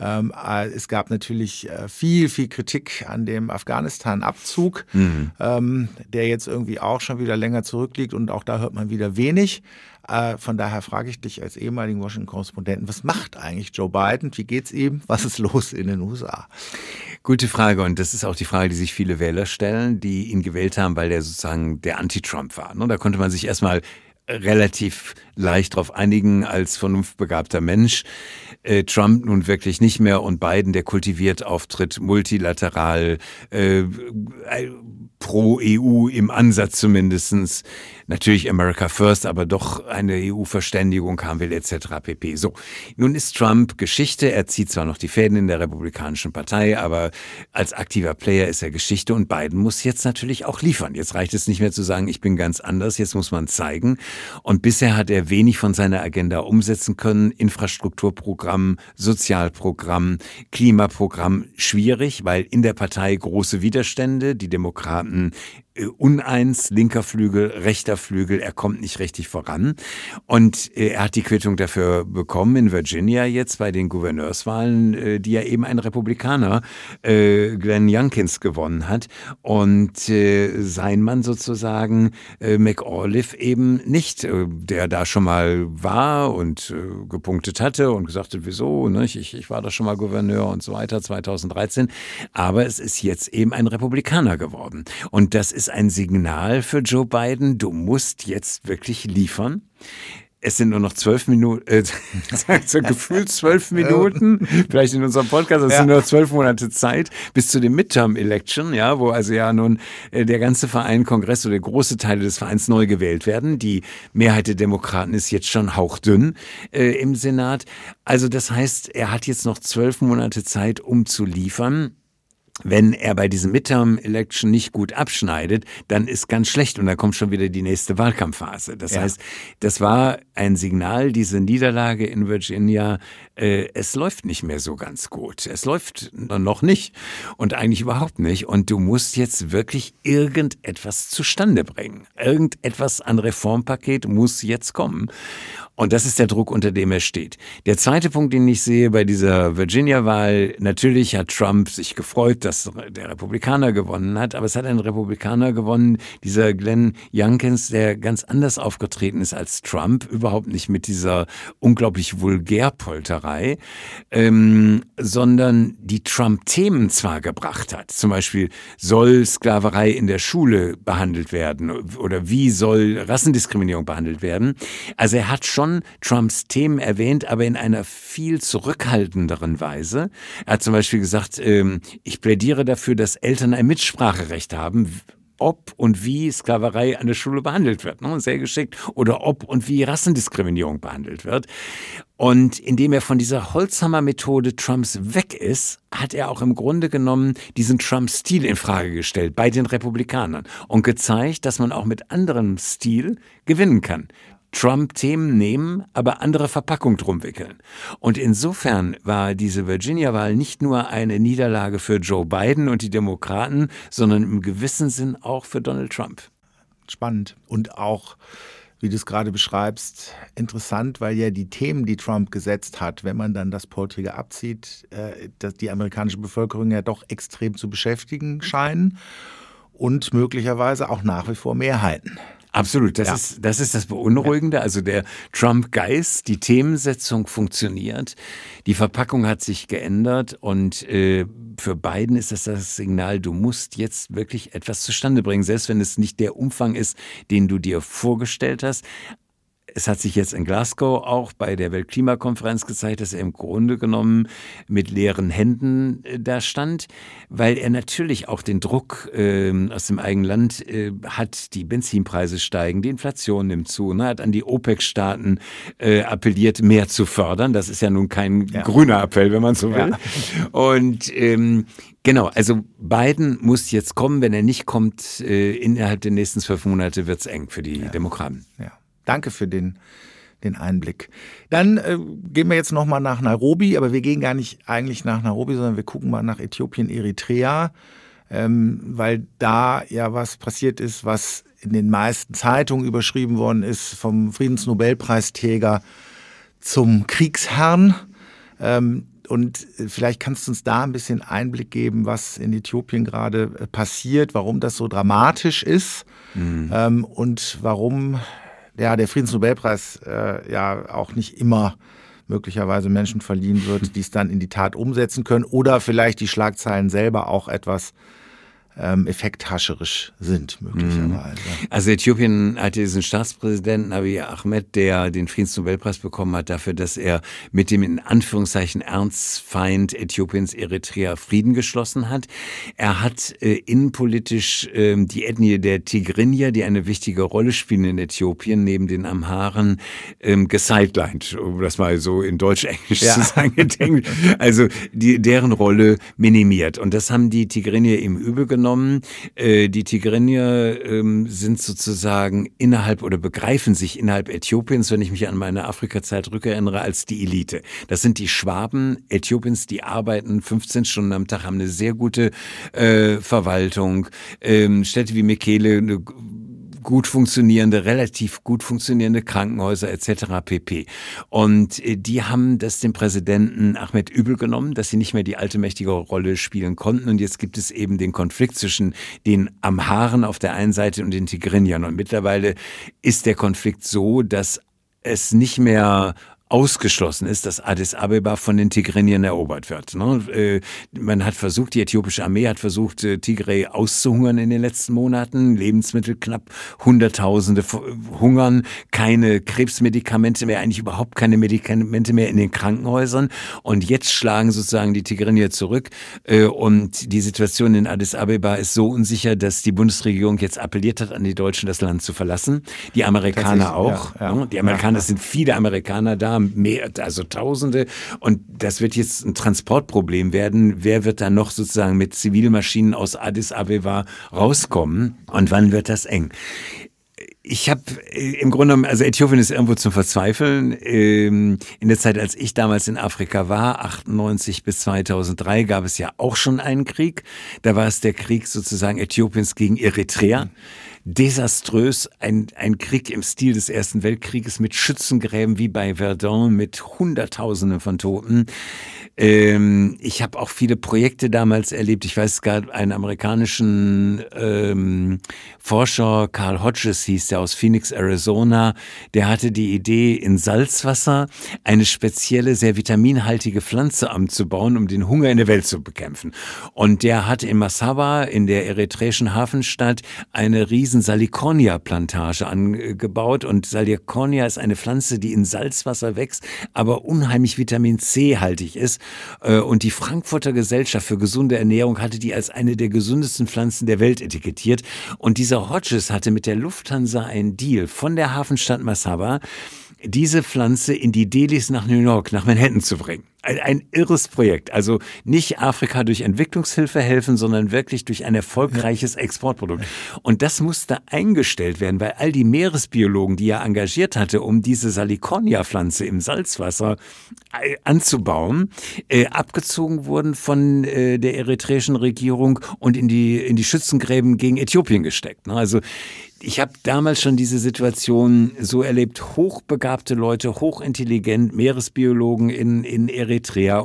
Speaker 1: Ähm, äh, es gab natürlich äh, viel, viel Kritik an dem Afghanistan-Abzug, mhm. ähm, der jetzt irgendwie auch schon wieder länger zurückliegt und auch da hört man wieder wenig. Äh, von daher frage ich dich als ehemaligen Washington-Korrespondenten, was macht eigentlich Joe Biden? Wie geht's ihm? Was ist los in den USA?
Speaker 2: Gute Frage und das ist auch die Frage, die sich viele Wähler stellen, die ihn gewählt haben, weil der sozusagen der Anti-Trump war. Ne? Da konnte man sich erstmal relativ leicht darauf einigen als vernunftbegabter Mensch. Äh, Trump nun wirklich nicht mehr und Biden, der kultiviert auftritt, multilateral, äh, pro EU im Ansatz zumindestens natürlich America First, aber doch eine EU-Verständigung haben will etc. pp. So, nun ist Trump Geschichte. Er zieht zwar noch die Fäden in der Republikanischen Partei, aber als aktiver Player ist er Geschichte und Biden muss jetzt natürlich auch liefern. Jetzt reicht es nicht mehr zu sagen, ich bin ganz anders, jetzt muss man zeigen. Und bisher hat er wenig von seiner Agenda umsetzen können. Infrastrukturprogramm, Sozialprogramm, Klimaprogramm schwierig, weil in der Partei große Widerstände, die Demokraten äh, uneins, linker Flügel, rechter Flügel, er kommt nicht richtig voran. Und äh, er hat die Quittung dafür bekommen in Virginia jetzt bei den Gouverneurswahlen, äh, die ja eben ein Republikaner, Glenn Youngkins, gewonnen hat. Und sein Mann sozusagen, McAuliffe, eben nicht, der da schon mal war und gepunktet hatte und gesagt hat, wieso, ne? ich, ich war da schon mal Gouverneur und so weiter, 2013. Aber es ist jetzt eben ein Republikaner geworden. Und das ist ein Signal für Joe Biden, du musst jetzt wirklich liefern. Es sind nur noch zwölf Minuten, äh, so gefühlt zwölf Minuten, vielleicht in unserem Podcast, es ja. sind nur zwölf Monate Zeit bis zu dem Midterm-Election, ja, wo also ja nun äh, der ganze Verein, Kongress oder große Teile des Vereins neu gewählt werden. Die Mehrheit der Demokraten ist jetzt schon hauchdünn äh, im Senat. Also das heißt, er hat jetzt noch zwölf Monate Zeit, um zu liefern wenn er bei diesem Midterm-Election nicht gut abschneidet, dann ist ganz schlecht und dann kommt schon wieder die nächste Wahlkampfphase. Das ja. heißt, das war ein Signal, diese Niederlage in Virginia, äh, es läuft nicht mehr so ganz gut. Es läuft noch nicht und eigentlich überhaupt nicht. Und du musst jetzt wirklich irgendetwas zustande bringen. Irgendetwas an Reformpaket muss jetzt kommen. Und das ist der Druck, unter dem er steht. Der zweite Punkt, den ich sehe bei dieser Virginia-Wahl, natürlich hat Trump sich gefreut, dass der Republikaner gewonnen hat, aber es hat ein Republikaner gewonnen, dieser Glenn Youngkins, der ganz anders aufgetreten ist als Trump, überhaupt nicht mit dieser unglaublich Vulgärpolterei, ähm, sondern die Trump-Themen zwar gebracht hat. Zum Beispiel, soll Sklaverei in der Schule behandelt werden oder wie soll Rassendiskriminierung behandelt werden? Also er hat schon schon Trumps Themen erwähnt, aber in einer viel zurückhaltenderen Weise. Er hat zum Beispiel gesagt, ähm, ich plädiere dafür, dass Eltern ein Mitspracherecht haben, ob und wie Sklaverei an der Schule behandelt wird. Ne? Sehr geschickt. Oder ob und wie Rassendiskriminierung behandelt wird. Und indem er von dieser Holzhammer-Methode Trumps weg ist, hat er auch im Grunde genommen diesen Trump-Stil in Frage gestellt bei den Republikanern und gezeigt, dass man auch mit anderem Stil gewinnen kann. Trump-Themen nehmen, aber andere Verpackung drum wickeln. Und insofern war diese Virginia-Wahl nicht nur eine Niederlage für Joe Biden und die Demokraten, sondern im gewissen Sinn auch für Donald Trump.
Speaker 1: Spannend. Und auch, wie du es gerade beschreibst, interessant, weil ja die Themen, die Trump gesetzt hat, wenn man dann das Poltrige abzieht, äh, dass die amerikanische Bevölkerung ja doch extrem zu beschäftigen scheinen und möglicherweise auch nach wie vor Mehrheiten.
Speaker 2: Absolut, das, ja. ist, das ist das Beunruhigende. Also der Trump-Geist, die Themensetzung funktioniert, die Verpackung hat sich geändert und äh, für Biden ist das das Signal, du musst jetzt wirklich etwas zustande bringen, selbst wenn es nicht der Umfang ist, den du dir vorgestellt hast. Es hat sich jetzt in Glasgow auch bei der Weltklimakonferenz gezeigt, dass er im Grunde genommen mit leeren Händen äh, da stand, weil er natürlich auch den Druck äh, aus dem eigenen Land äh, hat, die Benzinpreise steigen, die Inflation nimmt zu, ne, hat an die OPEC-Staaten äh, appelliert, mehr zu fördern. Das ist ja nun kein ja. grüner Appell, wenn man so will. Ja. Und ähm, Genau, also Biden muss jetzt kommen. Wenn er nicht kommt, äh, innerhalb der nächsten zwölf Monate wird es eng für die ja. Demokraten.
Speaker 1: Ja. Danke für den, den Einblick. Dann äh, gehen wir jetzt nochmal nach Nairobi, aber wir gehen gar nicht eigentlich nach Nairobi, sondern wir gucken mal nach Äthiopien, Eritrea, ähm, weil da ja was passiert ist, was in den meisten Zeitungen überschrieben worden ist, vom Friedensnobelpreisträger zum Kriegsherrn. Ähm, und vielleicht kannst du uns da ein bisschen Einblick geben, was in Äthiopien gerade äh, passiert, warum das so dramatisch ist mhm. ähm, und warum ja, der Friedensnobelpreis äh, ja auch nicht immer möglicherweise Menschen verliehen wird, die es dann in die Tat umsetzen können oder vielleicht die Schlagzeilen selber auch etwas ähm, effekthascherisch sind, möglicherweise. Mhm.
Speaker 2: Also Äthiopien hatte diesen Staatspräsidenten Abiy Ahmed, der den Friedensnobelpreis bekommen hat dafür, dass er mit dem in Anführungszeichen Ernstfeind Äthiopiens Eritrea Frieden geschlossen hat. Er hat äh, innenpolitisch äh, die Ethnie der Tigrinya, die eine wichtige Rolle spielen in Äthiopien, neben den Amharen, ähm, gesidelined, um das mal so in Deutsch-Englisch ja. zu sagen. also die, deren Rolle minimiert. Und das haben die Tigrinya ihm übel genommen genommen. Äh, die Tigrinya ähm, sind sozusagen innerhalb oder begreifen sich innerhalb Äthiopiens, wenn ich mich an meine Afrika-Zeit rückerinnere, als die Elite. Das sind die Schwaben Äthiopiens, die arbeiten 15 Stunden am Tag, haben eine sehr gute äh, Verwaltung. Ähm, Städte wie Mekele, eine gut funktionierende, relativ gut funktionierende Krankenhäuser etc. pp. Und äh, die haben das dem Präsidenten Ahmed übel genommen, dass sie nicht mehr die alte mächtige Rolle spielen konnten. Und jetzt gibt es eben den Konflikt zwischen den Amharen auf der einen Seite und den Tigrinyern. Und mittlerweile ist der Konflikt so, dass es nicht mehr ausgeschlossen ist, dass Addis Abeba von den Tigrinien erobert wird. Ne? Äh, man hat versucht, die äthiopische Armee hat versucht, äh, Tigray auszuhungern in den letzten Monaten. Lebensmittel knapp, Hunderttausende hungern, keine Krebsmedikamente mehr, eigentlich überhaupt keine Medikamente mehr in den Krankenhäusern. Und jetzt schlagen sozusagen die Tigrinier zurück. Äh, und die Situation in Addis Abeba ist so unsicher, dass die Bundesregierung jetzt appelliert hat an die Deutschen, das Land zu verlassen. Die Amerikaner auch. Ja, ja. Ne? Die Amerikaner, es sind viele Amerikaner da mehr, also Tausende. Und das wird jetzt ein Transportproblem werden. Wer wird da noch sozusagen mit Zivilmaschinen aus Addis Abeba rauskommen? Und wann wird das eng? Ich habe äh, im Grunde genommen, also Äthiopien ist irgendwo zum Verzweifeln. Ähm, in der Zeit, als ich damals in Afrika war, 98 bis 2003, gab es ja auch schon einen Krieg. Da war es der Krieg sozusagen Äthiopiens gegen Eritrea. Desaströs. Ein, ein Krieg im Stil des Ersten Weltkrieges mit Schützengräben wie bei Verdun, mit Hunderttausenden von Toten. Ähm, ich habe auch viele Projekte damals erlebt. Ich weiß, gab einen amerikanischen ähm, Forscher, Carl Hodges hieß der aus Phoenix, Arizona, der hatte die Idee, in Salzwasser eine spezielle, sehr vitaminhaltige Pflanze anzubauen, um den Hunger in der Welt zu bekämpfen. Und der hat in Massawa, in der eritreischen Hafenstadt, eine riesen Salicornia-Plantage angebaut. Und Salicornia ist eine Pflanze, die in Salzwasser wächst, aber unheimlich Vitamin C-haltig ist. Äh, und die Frankfurter Gesellschaft für gesunde Ernährung hatte die als eine der gesündesten Pflanzen der Welt etikettiert. Und dieser Hodges hatte mit der Lufthansa einen Deal von der Hafenstadt Massawa, diese Pflanze in die Delis nach New York, nach Manhattan zu bringen. Ein, ein, irres Projekt. Also nicht Afrika durch Entwicklungshilfe helfen, sondern wirklich durch ein erfolgreiches Exportprodukt. Und das musste eingestellt werden, weil all die Meeresbiologen, die er engagiert hatte, um diese Salicornia-Pflanze im Salzwasser äh, anzubauen, äh, abgezogen wurden von äh, der eritreischen Regierung und in die, in die Schützengräben gegen Äthiopien gesteckt. Ne? Also ich habe damals schon diese Situation so erlebt, hochbegabte Leute, hochintelligent, Meeresbiologen in, in Eritrea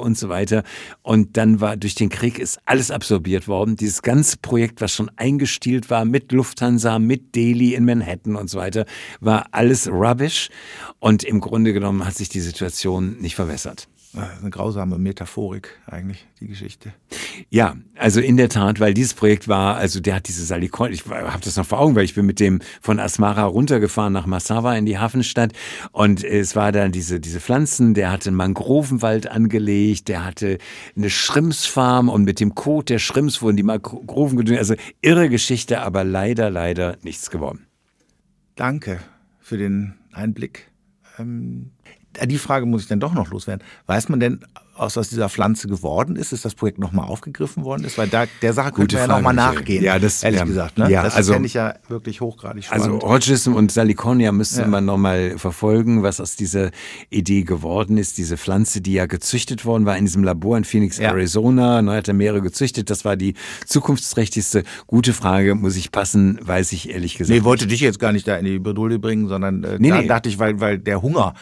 Speaker 2: und so weiter. Und dann war durch den Krieg ist alles absorbiert worden. Dieses ganze Projekt, was schon eingestielt war mit Lufthansa, mit Delhi in Manhattan und so weiter, war alles rubbish. Und im Grunde genommen hat sich die Situation nicht verbessert.
Speaker 1: Eine grausame Metaphorik eigentlich, die Geschichte.
Speaker 2: Ja, also in der Tat, weil dieses Projekt war, also der hat diese Salikon, ich habe das noch vor Augen, weil ich bin mit dem von Asmara runtergefahren nach Massawa in die Hafenstadt und es war dann diese, diese Pflanzen, der hatte einen Mangrovenwald angelegt, der hatte eine Schrimsfarm und mit dem Kot der Schrimps wurden die Mangroven gedüngt. Also irre Geschichte, aber leider, leider nichts geworden.
Speaker 1: Danke für den Einblick. Ähm, die Frage muss ich dann doch noch loswerden. Weiß man denn, was aus dieser Pflanze geworden ist? Ist das Projekt nochmal aufgegriffen worden ist? Weil da, der Sache könnte man ja nochmal nachgehen.
Speaker 2: Ja, das,
Speaker 1: ehrlich
Speaker 2: ja,
Speaker 1: gesagt. Ne?
Speaker 2: Ja,
Speaker 1: das
Speaker 2: also,
Speaker 1: fände ich ja wirklich hochgradig
Speaker 2: also
Speaker 1: spannend.
Speaker 2: Also Hodgism und Salicornia müsste ja. man nochmal verfolgen, was aus dieser Idee geworden ist. Diese Pflanze, die ja gezüchtet worden war in diesem Labor in Phoenix, ja. Arizona. Ne, hat er mehrere gezüchtet. Das war die zukunftsträchtigste. Gute Frage, muss ich passen, weiß ich ehrlich gesagt.
Speaker 1: Nee, wollte dich jetzt gar nicht da in die Bredouille bringen, sondern äh, nee, da nee. dachte ich, weil, weil der Hunger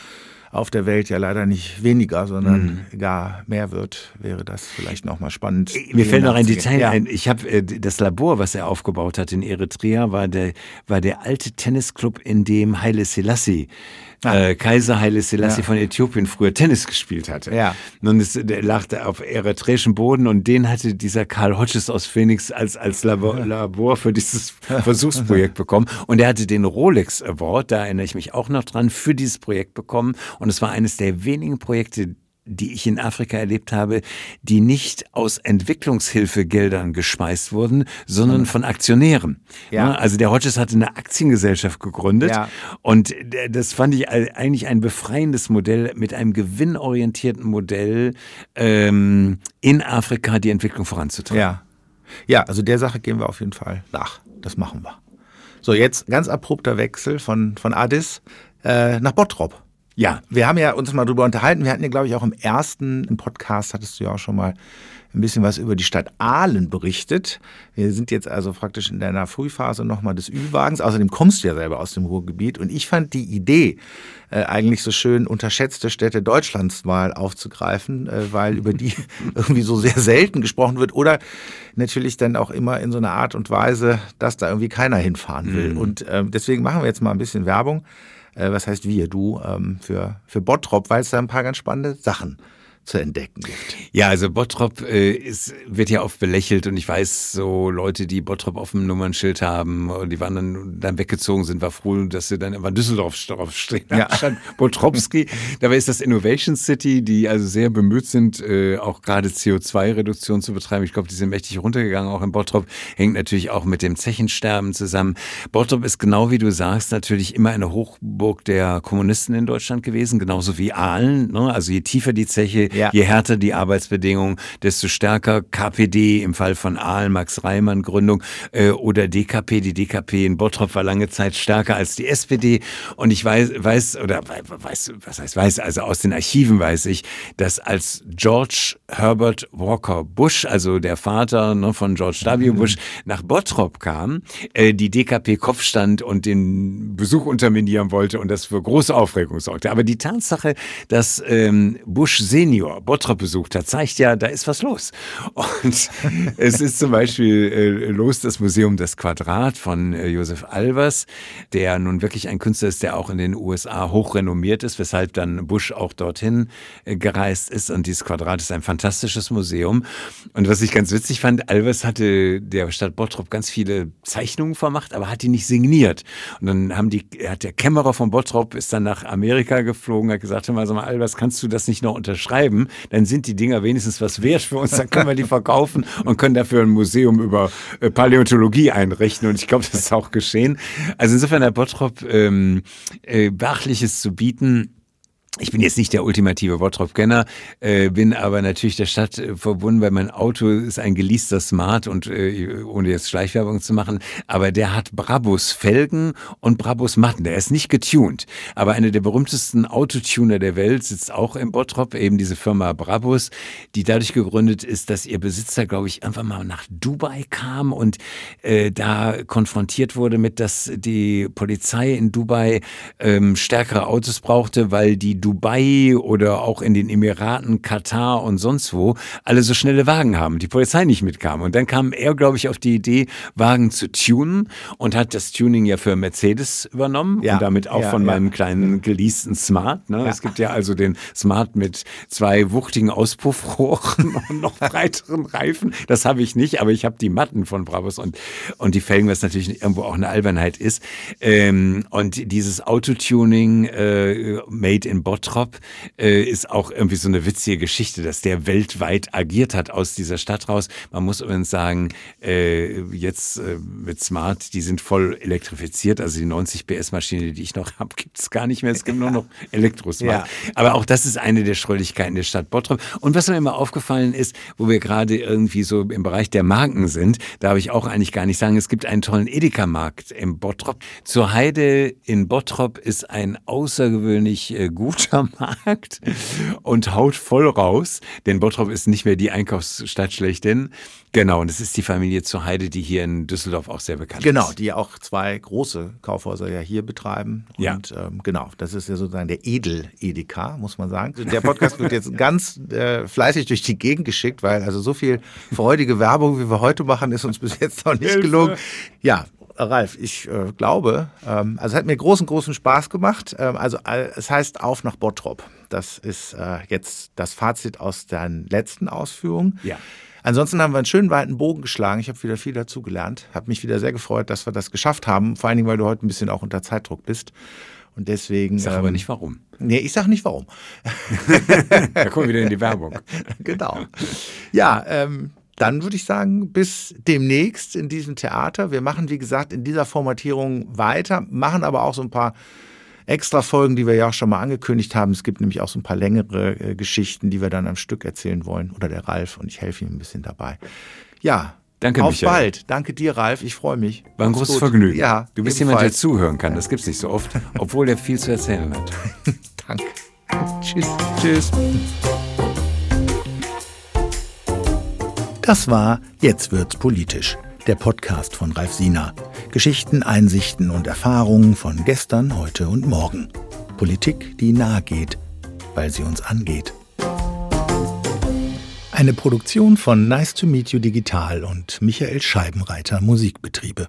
Speaker 1: auf der Welt ja leider nicht weniger, sondern mhm. gar mehr wird, wäre das vielleicht nochmal spannend.
Speaker 2: Mir fällt noch ein Detail ja. ein. Ich habe äh, das Labor, was er aufgebaut hat in Eritrea, war der, war der alte Tennisclub, in dem Haile Selassie. Äh, Kaiser Haile Selassie ja. von Äthiopien früher Tennis gespielt hatte. Ja. Und es, der lag auf eritreischem Boden und den hatte dieser Karl Hodges aus Phoenix als, als Labor, Labor für dieses Versuchsprojekt bekommen. Und er hatte den Rolex Award, da erinnere ich mich auch noch dran, für dieses Projekt bekommen. Und es war eines der wenigen Projekte, die ich in Afrika erlebt habe, die nicht aus Entwicklungshilfegeldern gespeist wurden, sondern von Aktionären. Ja. Also der Hodges hatte eine Aktiengesellschaft gegründet ja. und das fand ich eigentlich ein befreiendes Modell mit einem gewinnorientierten Modell ähm, in Afrika die Entwicklung voranzutreiben.
Speaker 1: Ja. ja, also der Sache gehen wir auf jeden Fall nach. Das machen wir. So, jetzt ganz abrupter Wechsel von, von Addis äh, nach Bottrop. Ja, wir haben ja uns mal drüber unterhalten. Wir hatten ja, glaube ich, auch im ersten im Podcast, hattest du ja auch schon mal ein bisschen was über die Stadt Aalen berichtet. Wir sind jetzt also praktisch in deiner Frühphase nochmal des Ü-Wagens. Außerdem kommst du ja selber aus dem Ruhrgebiet. Und ich fand die Idee äh, eigentlich so schön, unterschätzte Städte Deutschlands mal aufzugreifen, äh, weil über die irgendwie so sehr selten gesprochen wird. Oder natürlich dann auch immer in so einer Art und Weise, dass da irgendwie keiner hinfahren will. Mhm. Und äh, deswegen machen wir jetzt mal ein bisschen Werbung äh, was heißt wir, du, ähm, für, für Bottrop, weil es da ein paar ganz spannende Sachen zu entdecken gibt.
Speaker 2: Ja, also Bottrop äh, ist, wird ja oft belächelt und ich weiß, so Leute, die Bottrop auf dem Nummernschild haben und die waren dann, dann weggezogen sind, war froh, dass sie dann immer Düsseldorf draufstehen. Ja. Statt Bottropski. Dabei ist das Innovation City, die also sehr bemüht sind, äh, auch gerade CO2-Reduktion zu betreiben. Ich glaube, die sind mächtig runtergegangen, auch in Bottrop. Hängt natürlich auch mit dem Zechensterben zusammen. Bottrop ist genau wie du sagst, natürlich immer eine Hochburg der Kommunisten in Deutschland gewesen, genauso wie Aalen. Ne? Also je tiefer die Zeche, Ja. Je härter die Arbeitsbedingungen, desto stärker KPD im Fall von Aal, Max Reimann Gründung äh, oder DKP. Die DKP in Bottrop war lange Zeit stärker als die SPD. Und ich weiß, weiß oder weiß, was heißt weiß, also aus den Archiven weiß ich, dass als George Herbert Walker Bush, also der Vater ne, von George W. Mhm. Bush, nach Bottrop kam, äh, die DKP Kopf stand und den Besuch unterminieren wollte und das für große Aufregung sorgte. Aber die Tatsache, dass ähm, Bush Senior Bottrop besucht hat, zeigt ja, da ist was los. Und es ist zum Beispiel äh, los das Museum Das Quadrat von äh, Josef Albers, der nun wirklich ein Künstler ist, der auch in den USA hochrenommiert ist, weshalb dann Bush auch dorthin äh, gereist ist. Und dieses Quadrat ist ein fantastisches Museum. Und was ich ganz witzig fand, Albers hatte der Stadt Bottrop ganz viele Zeichnungen vermacht, aber hat die nicht signiert. Und dann haben die, hat der Kämmerer von Bottrop ist dann nach Amerika geflogen, hat gesagt, hör mal, sag mal, Albers, kannst du das nicht noch unterschreiben? Dann sind die Dinger wenigstens was wert für uns, dann können wir die verkaufen und können dafür ein Museum über äh, Paläontologie einrichten. Und ich glaube, das ist auch geschehen. Also insofern hat Bottrop ähm, äh, Beachtliches zu bieten. Ich bin jetzt nicht der ultimative Bottrop-Kenner, äh, bin aber natürlich der Stadt äh, verbunden, weil mein Auto ist ein geleaster Smart und äh, ohne jetzt Schleichwerbung zu machen, aber der hat Brabus Felgen und Brabus Matten. Der ist nicht getuned, aber einer der berühmtesten Autotuner der Welt sitzt auch im Bottrop, eben diese Firma Brabus, die dadurch gegründet ist, dass ihr Besitzer, glaube ich, einfach mal nach Dubai kam und äh, da konfrontiert wurde mit, dass die Polizei in Dubai ähm, stärkere Autos brauchte, weil die Dubai oder auch in den Emiraten, Katar und sonst wo alle so schnelle Wagen haben, die Polizei nicht mitkam. Und dann kam er, glaube ich, auf die Idee, Wagen zu tunen und hat das Tuning ja für Mercedes übernommen ja, und damit auch ja, von ja. meinem kleinen geleasten Smart. Ne? Es gibt ja also den Smart mit zwei wuchtigen Auspuffrohren und noch breiteren Reifen. Das habe ich nicht, aber ich habe die Matten von Brabus und, und die Felgen, was natürlich irgendwo auch eine Albernheit ist. Ähm, und dieses Autotuning äh, made in Boston Bottrop äh, ist auch irgendwie so eine witzige Geschichte, dass der weltweit agiert hat aus dieser Stadt raus. Man muss übrigens sagen, äh, jetzt äh, mit Smart, die sind voll elektrifiziert. Also die 90 PS Maschine, die ich noch habe, gibt es gar nicht mehr. Es gibt nur noch Elektrosmart. Ja. Aber auch das ist eine der Schrulligkeiten der Stadt Bottrop. Und was mir immer aufgefallen ist, wo wir gerade irgendwie so im Bereich der Marken sind, da habe ich auch eigentlich gar nicht sagen, es gibt einen tollen Edeka-Markt im Bottrop. Zur Heide in Bottrop ist ein außergewöhnlich äh, gut Markt und haut voll raus, denn Bottrop ist nicht mehr die Einkaufsstadt schlechthin. Genau, und es ist die Familie zur Heide, die hier in Düsseldorf auch sehr bekannt
Speaker 1: genau,
Speaker 2: ist.
Speaker 1: Genau, die auch zwei große Kaufhäuser ja hier betreiben.
Speaker 2: Ja.
Speaker 1: Und ähm, genau, das ist ja sozusagen der Edel-Edeka, muss man sagen. Der Podcast wird jetzt ganz äh, fleißig durch die Gegend geschickt, weil also so viel freudige Werbung, wie wir heute machen, ist uns bis jetzt noch nicht gelungen. Ja, Ralf, ich äh, glaube, ähm, also es hat mir großen, großen Spaß gemacht. Ähm, also äh, es heißt auf nach Bottrop. Das ist äh, jetzt das Fazit aus deinen letzten Ausführungen.
Speaker 2: Ja.
Speaker 1: Ansonsten haben wir einen schönen weiten Bogen geschlagen. Ich habe wieder viel dazu gelernt. Habe mich wieder sehr gefreut, dass wir das geschafft haben. Vor allen Dingen, weil du heute ein bisschen auch unter Zeitdruck bist. Und deswegen.
Speaker 2: Ich sage ähm, aber nicht warum.
Speaker 1: Nee, ich sage nicht warum.
Speaker 2: da kommen wir wieder in die Werbung.
Speaker 1: genau. Ja, ähm, dann würde ich sagen, bis demnächst in diesem Theater. Wir machen, wie gesagt, in dieser Formatierung weiter, machen aber auch so ein paar extra Folgen, die wir ja auch schon mal angekündigt haben. Es gibt nämlich auch so ein paar längere äh, Geschichten, die wir dann am Stück erzählen wollen. Oder der Ralf und ich helfe ihm ein bisschen dabei. Ja.
Speaker 2: Danke,
Speaker 1: Auf
Speaker 2: Michael.
Speaker 1: bald. Danke dir, Ralf. Ich freue mich.
Speaker 2: War ein großes Vergnügen.
Speaker 1: Ja.
Speaker 2: Du bist jemand, der zuhören kann. Das gibt es nicht so oft, obwohl er viel zu erzählen hat.
Speaker 1: Danke. Tschüss. Tschüss. Das war Jetzt wird's politisch, der Podcast von Ralf Siener. Geschichten, Einsichten und Erfahrungen von gestern, heute und morgen. Politik, die nahe geht, weil sie uns angeht. Eine Produktion von Nice to Meet You Digital und Michael Scheibenreiter Musikbetriebe.